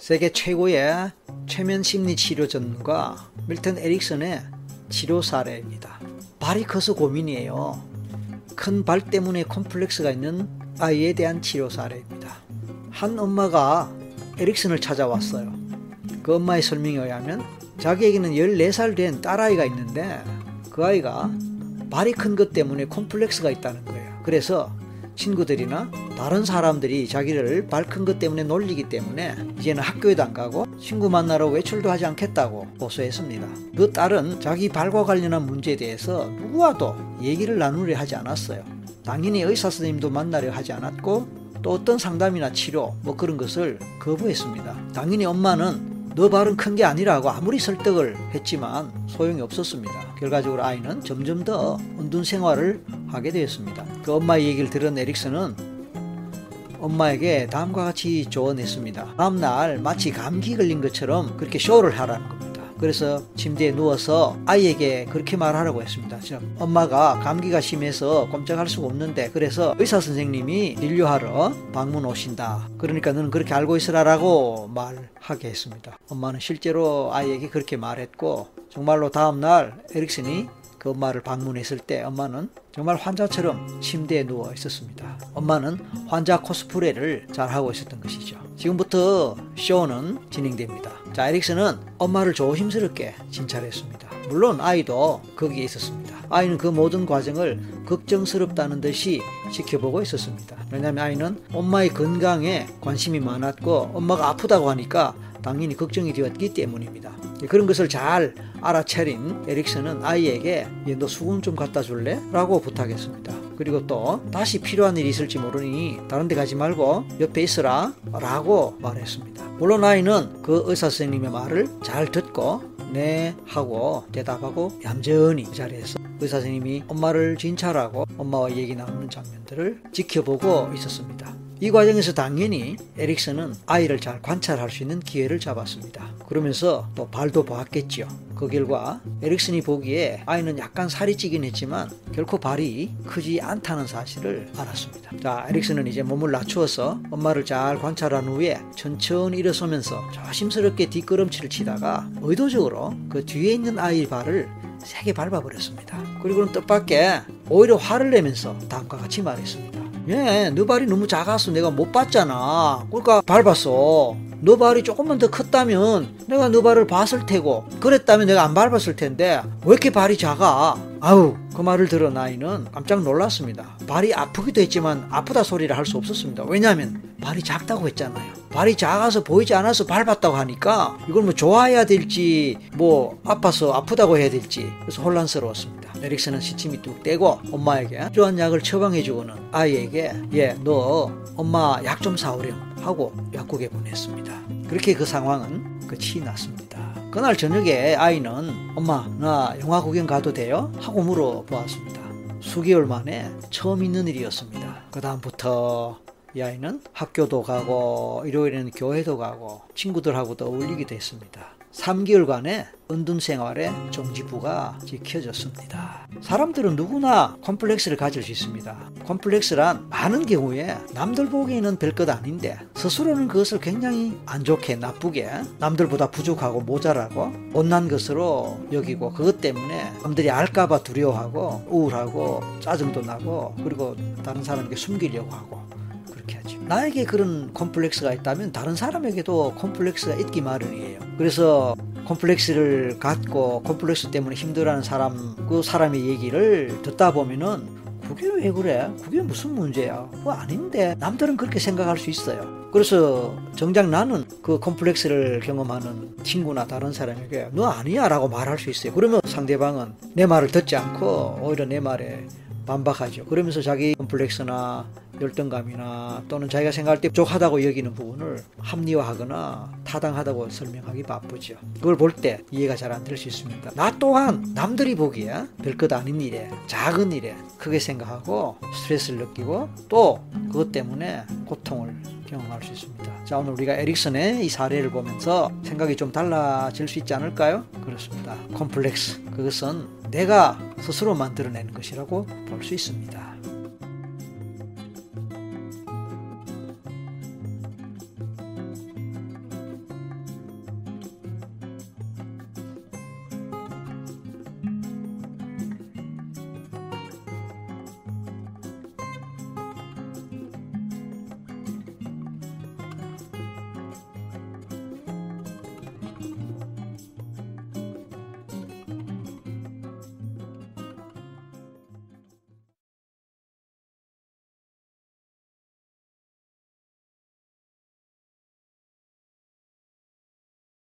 세계 최고의 최면 심리 치료 전문가 밀턴 에릭슨의 치료 사례입니다. 발이 커서 고민이에요. 큰 발 때문에 콤플렉스가 있는 아이에 대한 치료 사례입니다. 한 엄마가 에릭슨을 찾아왔어요. 그 엄마의 설명에 의하면 자기에게는 14살 된 딸아이가 있는데 그 아이가 발이 큰 것 때문에 콤플렉스가 있다는 거예요. 그래서 친구들이나 다른 사람들이 자기를 발큰것 때문에 놀리기 때문에 이제는 학교에도 안 가고 친구 만나러 외출도 하지 않겠다고 호소했습니다. 그 딸은 자기 발과 관련한 문제에 대해서 누구와도 얘기를 나누려 하지 않았어요. 당연히 의사 선생님도 만나려 하지 않았고 또 어떤 상담이나 치료 뭐 그런 것을 거부했습니다. 당연히 엄마는 너 발은 큰 게 아니라고 아무리 설득을 했지만 소용이 없었습니다. 결과적으로 아이는 점점 더 은둔 생활을 하게 되었습니다. 그 엄마의 얘기를 들은 에릭슨은 엄마에게 다음과 같이 조언했습니다. 다음날 마치 감기 걸린 것처럼 그렇게 쇼를 하라는 겁니다. 그래서 침대에 누워서 아이에게 그렇게 말하라고 했습니다. 엄마가 감기가 심해서 꼼짝할 수가 없는데 그래서 의사 선생님이 진료하러 방문 오신다. 그러니까 너는 그렇게 알고 있으라라고 말하게 했습니다. 엄마는 실제로 아이에게 그렇게 말했고 정말로 다음날 에릭슨이 그 엄마를 방문했을 때 엄마는 정말 환자처럼 침대에 누워 있었습니다. 엄마는 환자 코스프레를 잘 하고 있었던 것이죠. 지금부터 쇼는 진행됩니다. 자, 에릭슨은 엄마를 조심스럽게 진찰했습니다. 물론 아이도 거기에 있었습니다. 아이는 그 모든 과정을 걱정스럽다는 듯이 지켜보고 있었습니다. 왜냐하면 아이는 엄마의 건강에 관심이 많았고 엄마가 아프다고 하니까 당연히 걱정이 되었기 때문입니다. 그런 것을 잘 알아차린 에릭슨은 아이에게 너 수건 좀 갖다 줄래? 라고 부탁했습니다. 그리고 또 다시 필요한 일이 있을지 모르니 다른 데 가지 말고 옆에 있으라 라고 말했습니다. 물론 아이는 그 의사 선생님의 말을 잘 듣고 네 하고 대답하고 얌전히 그 자리에서 의사 선생님이 엄마를 진찰하고 엄마와 얘기 나누는 장면들을 지켜보고 있었습니다. 이 과정에서 당연히 에릭슨은 아이를 잘 관찰할 수 있는 기회를 잡았습니다. 그러면서 또 발도 보았겠죠. 그 결과 에릭슨이 보기에 아이는 약간 살이 찌긴 했지만 결코 발이 크지 않다는 사실을 알았습니다. 자, 에릭슨은 이제 몸을 낮추어서 엄마를 잘 관찰한 후에 천천히 일어서면서 조심스럽게 뒷걸음치를 치다가 의도적으로 그 뒤에 있는 아이 발을 세게 밟아버렸습니다. 그리고는 뜻밖의 오히려 화를 내면서 다음과 같이 말했습니다. 예, 너 발이 너무 작아서 내가 못 봤잖아. 그러니까 밟았어. 너 발이 조금만 더 컸다면 내가 너 발을 봤을 테고 그랬다면 내가 안 밟았을 텐데 왜 이렇게 발이 작아? 아우 그 말을 들은 아이는 깜짝 놀랐습니다. 발이 아프기도 했지만 아프다 소리를 할 수 없었습니다. 왜냐하면 발이 작다고 했잖아요. 발이 작아서 보이지 않아서 밟았다고 하니까 이걸 뭐 좋아해야 될지 뭐 아파서 아프다고 해야 될지 그래서 혼란스러웠습니다. 에릭슨은 시침이 뚝 떼고 엄마에게 필요한 약을 처방해주고는 아이에게 예 너 엄마 약 좀 사오렴 하고 약국에 보냈습니다. 그렇게 그 상황은 끝이 났습니다. 그날 저녁에 아이는 엄마 나 영화 구경 가도 돼요? 하고 물어보았습니다. 수개월 만에 처음 있는 일이었습니다. 그 다음부터 이 아이는 학교도 가고 일요일에는 교회도 가고 친구들하고도 어울리기도 했습니다. 3개월간의 은둔 생활의 종지부가 지켜졌습니다. 사람들은 누구나 컴플렉스를 가질 수 있습니다. 컴플렉스란 많은 경우에 남들 보기에는 별것 아닌데 스스로는 그것을 굉장히 안 좋게 나쁘게 남들보다 부족하고 모자라고 못난 것으로 여기고 그것 때문에 남들이 알까봐 두려워하고 우울하고 짜증도 나고 그리고 다른 사람에게 숨기려고 하고. 나에게 그런 컴플렉스가 있다면 다른 사람에게도 컴플렉스가 있기 마련이에요. 그래서 콤플렉스를 갖고 콤플렉스 때문에 힘들어하는 사람 그 사람의 얘기를 듣다 보면은 그게 왜 그래? 그게 무슨 문제야? 그거 아닌데 남들은 그렇게 생각할 수 있어요. 그래서 정작 나는 그 콤플렉스를 경험하는 친구나 다른 사람에게 너 아니야 라고 말할 수 있어요. 그러면 상대방은 내 말을 듣지 않고 오히려 내 말에 반박하죠. 그러면서 자기 컴플렉스나 열등감이나 또는 자기가 생각할 때 부족하다고 여기는 부분을 합리화하거나 타당하다고 설명하기 바쁘죠. 그걸 볼 때 이해가 잘 안 될 수 있습니다. 나 또한 남들이 보기에 별것 아닌 일에 작은 일에 크게 생각하고 스트레스를 느끼고 또 그것 때문에 고통을 경험할 수 있습니다. 자, 오늘 우리가 에릭슨의 이 사례를 보면서 생각이 좀 달라질 수 있지 않을까요? 그렇습니다. 콤플렉스. 그것은 내가 스스로 만들어내는 것이라고 볼 수 있습니다.